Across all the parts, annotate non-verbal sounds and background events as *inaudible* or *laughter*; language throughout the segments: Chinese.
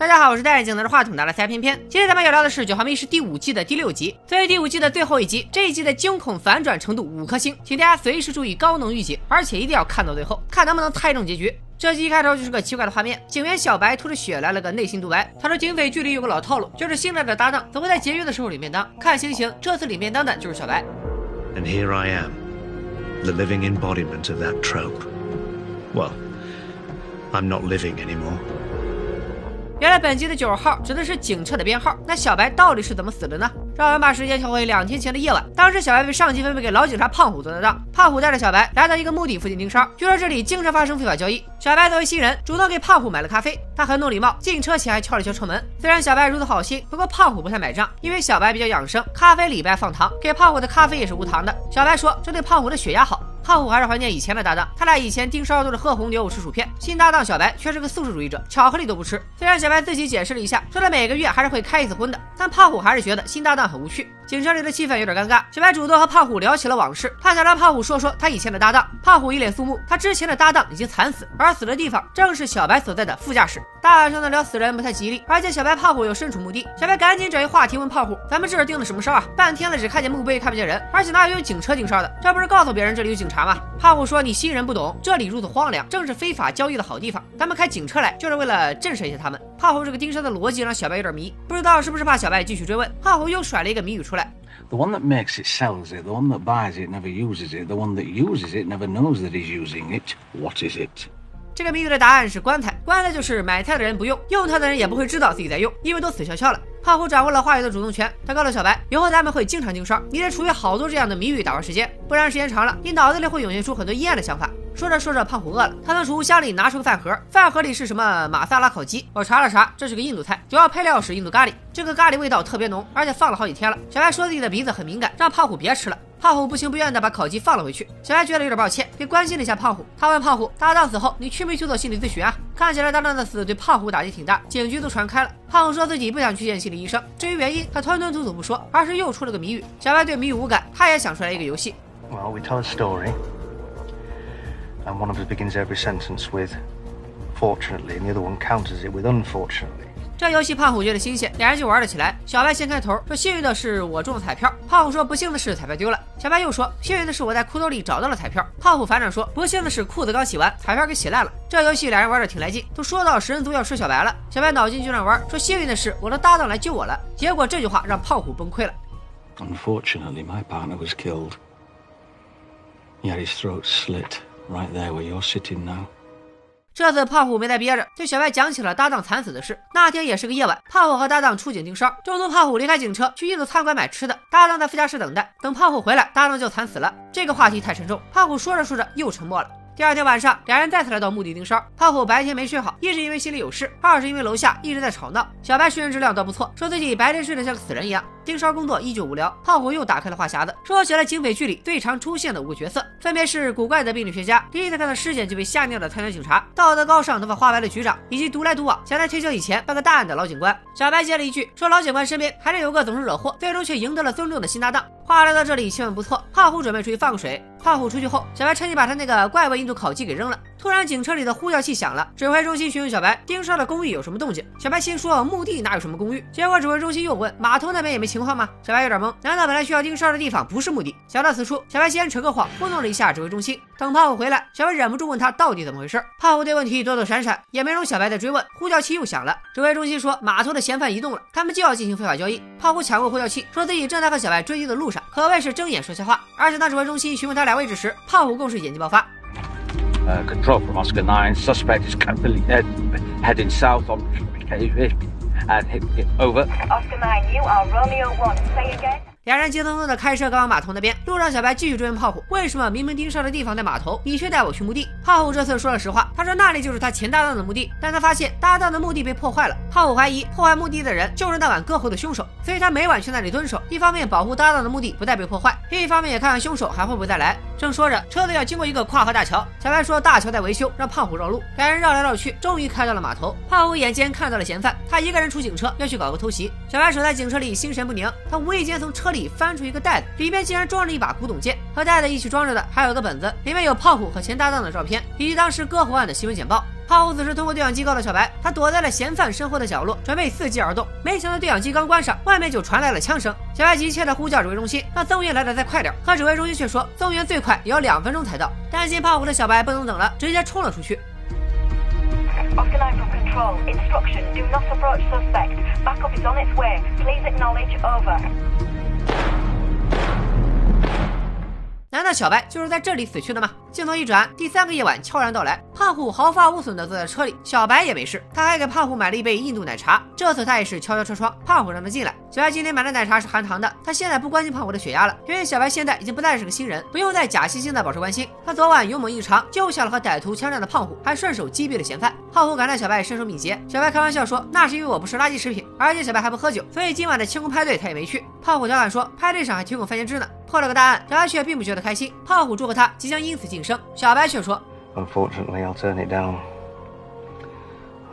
大家好，我是戴眼镜拿着话筒拿着塞片片。今天咱们要聊的是《九号密室》第五季的第六集，作为第五季的最后一集，这一集的惊恐反转程度五颗星，请大家随时注意高能预警，而且一定要看到最后，看能不能猜中结局。这集一开头就是个奇怪的画面，警员小白吐着血来了个内心独白。他说警匪剧里有个老套路，就是新来的搭档总会在节约的时候领便当。看行刑，这次领便当的就是小白。And here I am, the living embodiment of that trope. Well, I'm not living anymore. 原来本集的九号指的是警车的编号，那小白到底是怎么死的呢？让我们把时间调回两天前的夜晚，当时小白被上级分配给老警察胖虎做的当，胖虎带着小白来到一个墓地附近盯梢，据说这里经常发生非法交易。小白作为新人，主动给胖虎买了咖啡，他很懂礼貌，进车前还敲了敲车门。虽然小白如此好心，不过胖虎不太买账，因为小白比较养生，咖啡里边放糖，给胖虎的咖啡也是无糖的。小白说这对胖虎的血压好。胖虎还是怀念以前的搭档，他俩以前盯梢都是喝红牛吃薯片，新搭档小白却是个素食主义者，巧克力都不吃。虽然小白自己解释了一下，说他每个月还是会开一次荤的，但胖虎还是觉得新搭档很无趣。警车里的气氛有点尴尬，小白主动和胖虎聊起了往事，他想让胖虎说说他以前的搭档。胖虎一脸肃穆，他之前的搭档已经惨死，而死的地方正是小白所在的副驾驶。大晚上的聊死人不太吉利，而且小白胖虎又身处墓地，小白赶紧转移话题问胖虎：“咱们这是定的什么梢啊？半天了只看见墓碑看不见人，而且哪有用警车盯梢的？这不是告诉别人这里有警察吗？”胖虎说：“你新人不懂，这里如此荒凉，正是非法交易的好地方。咱们开警车来就是为了震慑一下他们。”胖虎这个盯梢的逻辑让小白有点迷，不知道是不是怕小白继续追问，胖虎又甩了一个谜语出来。The one that makes it sells it. The one that buys it never uses it. The one that uses it never knows that he's using it. What is it? 这个谜语的答案是棺材。棺材就是买菜的人不用，用它的人也不会知道自己在用，因为都死翘翘了。胖虎掌握了话语的主动权，他告诉小白，以后咱们会经常盯梢，你得储备好多这样的谜语打发时间，不然时间长了，你脑子里会涌现出很多阴暗的想法。说着说着，胖虎饿了，他从储物箱里拿出个饭盒，饭盒里是什么？马萨拉烤鸡。我查了查，这是个印度菜，主要配料是印度咖喱。这个咖喱味道特别浓，而且放了好几天了。小白说自己的鼻子很敏感，让胖虎别吃了。胖虎不情不愿地把烤鸡放了回去。小白觉得有点抱歉，便关心了一下胖虎。他问胖虎：“搭档死后，你去没去做心理咨询啊？”看起来搭档的死对胖虎打击挺大，警局都传开了。胖虎说自己不想去见心理医生，至于原因，他吞吞吐吐不说，而是又出了个谜语。小白对谜语无感，他也想出来一个游戏。Well, we tell a story. And one of us begins every sentence with fortunately, and the other one counters it with unfortunately. 这游戏胖虎觉得新鲜，俩人就玩了起来。小白先开头说：“幸运的是我中了彩票。”胖虎说：“不幸的是彩票丢了。”小白又说：“幸运的是我在裤兜里找到了彩票。”胖虎反转说：“不幸的是裤子刚洗完，彩票给洗烂了。”这游戏俩人玩的挺来劲，都说到食人族要吃小白了。小白脑筋就转弯说：“幸运的是我的搭档来救我了。”结果这句话让胖虎崩溃了。Unfortunately, my partner was killed. He had his throat slit right there where you're sitting now. 这次胖虎没再憋着，对小白讲起了搭档惨死的事。那天也是个夜晚，胖虎和搭档出警盯梢，中途胖虎离开警车去印度餐馆买吃的，搭档在副驾驶等待。等胖虎回来，搭档就惨死了。这个话题太沉重，胖虎说着说着又沉默了。第二天晚上，两人再次来到墓地盯梢。胖虎白天没睡好，一是因为心里有事，二是因为楼下一直在吵闹。小白睡眠质量倒不错，说自己白天睡得像个死人一样。盯梢工作依旧无聊。胖虎又打开了话匣子，说起了警匪剧里最常出现的五个角色，分别是古怪的病理学家、第一次看到尸检就被吓尿的菜鸟警察、道德高尚、头发花白的局长，以及独来独往想在退休以前办个大案的老警官。小白接了一句，说老警官身边还是有个总是惹祸，最终却赢得了尊重的新搭档。话聊到这里，气氛不错。胖虎准备出去放水。胖虎出去后，小白趁机把他那个怪味印度烤鸡给扔了。突然，警车里的呼叫器响了。指挥中心询问小白，盯梢的公寓有什么动静？小白心说墓地哪有什么公寓？结果指挥中心又问码头那边也没情况吗？小白有点懵，难道本来需要盯梢的地方不是墓地？想到此处，小白先扯个谎，糊弄了一下指挥中心。等胖虎回来，小白忍不住问他到底怎么回事。胖虎对问题躲躲闪闪，也没容小白再追问。呼叫器又响了，指挥中心说码头的嫌犯移动了，他们就要进行非法交易。胖虎抢过呼叫器，说自己正在和小白追击的路上，可谓是睁眼说瞎话。而且当指挥中心询问他俩位置时，胖虎更是演技爆发。Uh, control from Oscar 9. Suspect is currently uh, heading south on. And hit, hit, over. Oscar 9, you are Romeo 1. Say again. 两人急匆匆的开车赶往码头那边，路上小白继续追问胖虎，为什么明明盯梢的地方在码头，你却带我去墓地？胖虎这次说了实话，他说那里就是他前搭档的墓地，但他发现搭档的墓地被破坏了。胖虎怀疑破坏墓地的人就是那晚割喉的凶手，所以他每晚去那里蹲守，一方面保护搭档的墓地不再被破坏，另一方面也看看凶手还会不会再来。正说着，车子要经过一个跨河大桥，小白说大桥在维修，让胖虎绕路。两人绕来绕去，终于开到了码头。胖虎眼尖看到了嫌犯，他一个人出警车要去搞个偷袭。小白守在警车里心神不宁，他无意间从车里翻出一个袋子，里面竟然装着一把古董剑，和袋子一起装着的还有个本子，里面有胖虎和前搭档的照片，以及当时割喉案的新闻简报。胖虎此时通过对讲机告诉小白，他躲在了嫌犯身后的角落，准备伺机而动。没想到对讲机刚关上，外面就传来了枪声。小白急切地呼叫指挥中心，让增援来的再快点。可指挥中心却说，增援最快也要两分钟才到。担心胖虎的小白不能等了，直接冲了出去。难道小白就是在这里死去的吗？镜头一转，第三个夜晚悄然到来。胖虎毫发无损地坐在车里，小白也没事。他还给胖虎买了一杯印度奶茶。这次他也是敲敲车窗，胖虎让他进来。小白今天买的奶茶是含糖的。他现在不关心胖虎的血压了，因为小白现在已经不再是个新人，不用再假惺惺地保持关心。他昨晚勇猛异常，救下了和歹徒枪战的胖虎，还顺手击毙了嫌犯。胖虎感叹小白身手敏捷。小白开玩笑说，那是因为我不是垃圾食品，而且小白还不喝酒，所以今晚的庆功派对他也没去。胖虎调侃说，派对上还提供番茄汁呢。破了个大案，小白却并不觉得开心。胖虎祝贺他即将因此进晋升，小白却说 Unfortunately, I'll turn it down.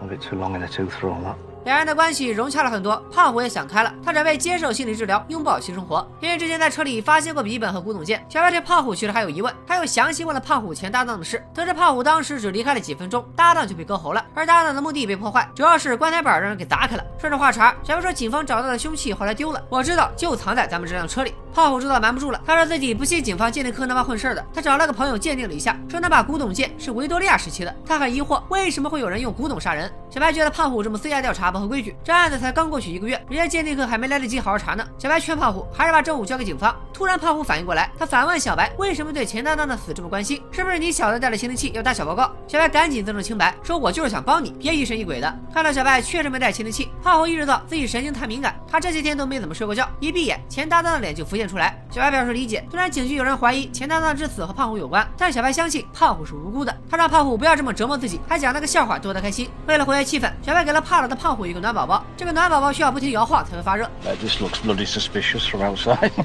A bit too long in the tooth for all that. 两人的关系融洽了很多，胖虎也想开了，他准备接受心理治疗，拥抱新生活。因为之前在车里发现过笔记本和古董件，小白对胖虎其实还有疑问，他又详细问了胖虎前搭档的事，得知胖虎当时只离开了几分钟，搭档就被割喉了，而搭档的墓地被破坏，主要是棺材板让人给砸开了。顺着话茬，小白说警方找到的凶器后来丢了，我知道就藏在咱们这辆车里。胖虎知道瞒不住了，他说自己不信警方鉴定科那帮混事儿的，他找了个朋友鉴定了一下，说那把古董剑是维多利亚时期的。他很疑惑，为什么会有人用古董杀人？小白觉得胖虎这么私下调查不合规矩，这案子才刚过去一个月，人家鉴定科还没来得及好好查呢。小白劝胖虎还是把证物交给警方。突然胖虎反应过来，他反问小白为什么对钱担当的死这么关心？是不是你小子带了窃听器要打小报告？小白赶紧自证清白，说我就是想帮你，别疑神疑鬼的。看到小白确实没带窃听器，胖虎意识到自己神经太敏感，他这些天都没怎么睡过觉，一闭眼钱担当的脸就浮现出来。小白表示理解，虽然警局有人怀疑钱大当之死和胖虎有关，但小白相信胖虎是无辜的。他让胖虎不要这么折磨自己，还讲了个笑话逗他开心。为了活跃气氛，小白给了怕冷的胖虎一个暖宝宝，这个暖宝宝需要不停摇晃才会发热。That just looks bloody suspicious from outside. *laughs*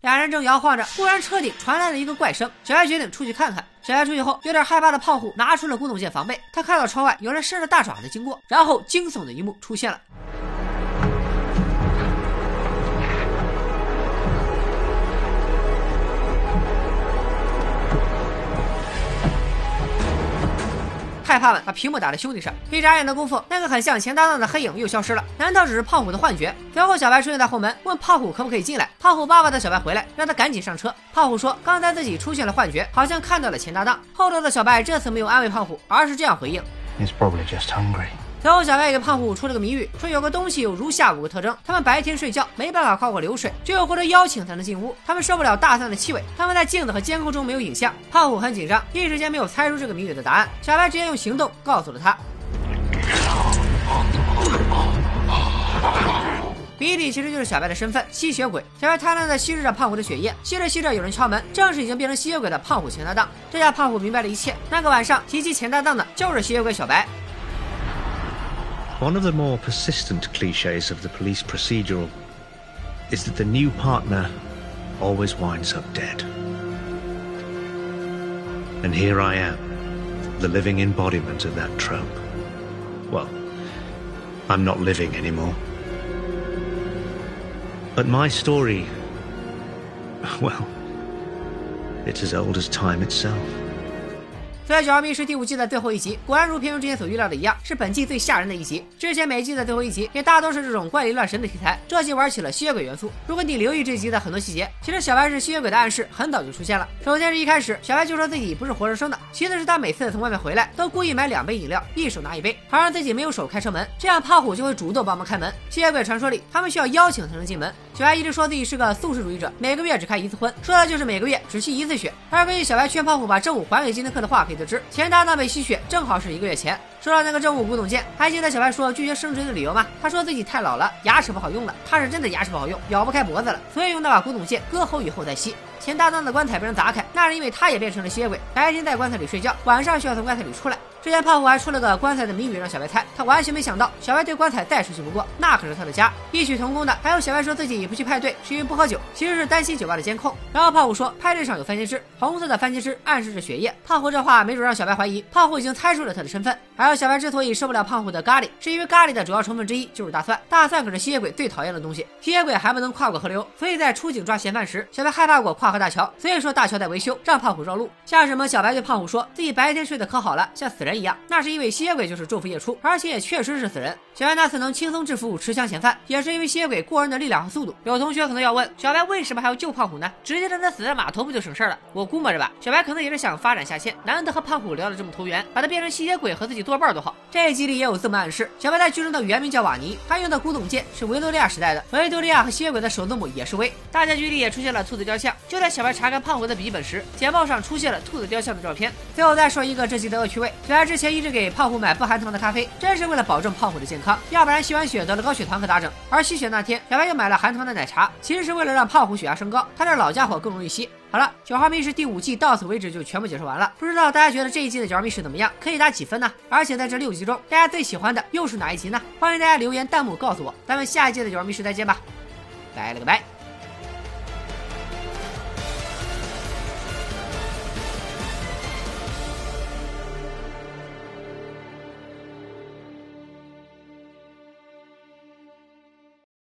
俩人正摇晃着，忽然车顶传来了一个怪声。小白决定出去看看。小白出去后，有点害怕的胖虎拿出了古董剑防备。他看到窗外有人伸着大爪子经过，然后惊悚的一幕出现了。害怕了把屏幕打在兄弟上，一眨眼的功夫，那个很像前搭档的黑影又消失了。难道只是胖虎的幻觉？随后，小白出现在后门，问胖虎可不可以进来。胖虎爸爸的小白回来，让他赶紧上车。胖虎说，刚才自己出现了幻觉，好像看到了前搭档。后头的小白这次没有安慰胖虎，而是这样回应。He's probably just hungry. 随后，小白给胖虎出了个谜语，说有个东西有如下五个特征：他们白天睡觉没办法跨过流水，只有获得邀请才能进屋；他们受不了大蒜的气味；他们在镜子和监控中没有影像。胖虎很紧张，一时间没有猜出这个谜语的答案。小白直接用行动告诉了他。比利其实就是小白的身份，吸血鬼。小白贪婪的吸食着胖虎的血液，吸着吸着有人敲门，正是已经变成吸血鬼的胖虎前搭档。这下胖虎明白了一切。那个晚上袭击前搭档的就是吸血鬼小白。One of the more persistent cliches of the police procedural is that the new partner always winds up dead. And here I am, the living embodiment of that trope. Well, I'm not living anymore. But my story, *laughs* well, it's as old as time itself.《最小秘是第五季的最后一集，果然如片中之前所预料的一样，是本季最吓人的一集。之前每季的最后一集也大多是这种怪力乱神的题材，这集玩起了吸血鬼元素。如果你留意这集的很多细节，其实小白是吸血鬼的暗示很早就出现了。首先是一开始，小白就说自己不是活生生的；其次是他每次从外面回来，都故意买两杯饮料，一手拿一杯，好让自己没有手开车门，这样胖虎就会主动帮忙开门。吸血鬼传说里，他们需要邀请才能进门。小白一直说自己是个素食主义者，每个月只开一次荤，说的就是每个月只吸一次血。而根据小白劝胖虎把证物还给金德克的话可以得知，钱搭档被吸血正好是一个月前。说到那个政务古董剑，还记得小白说拒绝升职的理由吗？他说自己太老了，牙齿不好用了。他是真的牙齿不好用，咬不开脖子了，所以用那把古董剑割喉以后再吸。钱大当的棺材被人砸开，那是因为他也变成了吸血鬼，白天在棺材里睡觉，晚上需要从棺材里出来。之前胖虎还出了个棺材的谜语让小白猜，他完全没想到小白对棺材再熟悉不过，那可是他的家。异曲同工的还有小白说自己不去派对是因为不喝酒，其实是担心酒吧的监控。然后胖虎说派对上有番茄汁，红色的番茄汁暗示着血液。胖虎这话没准让小白怀疑胖虎已经猜出了他的身份。还有小白之所以受不了胖虎的咖喱，是因为咖喱的主要成分之一就是大蒜，大蒜可是吸血鬼最讨厌的东西。吸血鬼还不能跨过河流，所以在出警抓嫌犯时，小白害怕过跨河大桥，所以说大桥在维修，让胖虎绕路。像什么小白对胖虎说自己白天睡得可好了，像死人人一样，那是因为吸血鬼就是昼伏夜出，而且也确实是死人。小白那次能轻松制服持枪嫌犯，也是因为吸血鬼过人的力量和速度。有同学可能要问，小白为什么还要救胖虎呢？直接让他死在码头不就省事了？我估摸着吧，小白可能也是想发展下线，难得和胖虎聊得这么投缘，把他变成吸血鬼和自己作伴多好。这一集里也有这么暗示，小白在剧中的原名叫瓦尼，他用的古董剑是维多利亚时代的，维多利亚和吸血鬼的首字母也是 V。大结局里也出现了兔子雕像，就在小白查看胖虎的笔记本时，简报上出现了兔子雕像的照片。最后再说一个这集的恶趣味，小白之前一直给胖虎买不含糖的咖啡，真是为了保证胖虎的健康，要不然吸完血得了高血糖可咋整？而吸血那天，小白又买了含糖的奶茶，其实是为了让胖虎血压升高，他这老家伙更容易吸。好了，九号密室第五季到此为止就全部解说完了。不知道大家觉得这一季的九号密室怎么样？可以打几分呢？而且在这六集中，大家最喜欢的又是哪一集呢？欢迎大家留言弹幕告诉我。咱们下一季的九号密室再见吧，拜了个拜。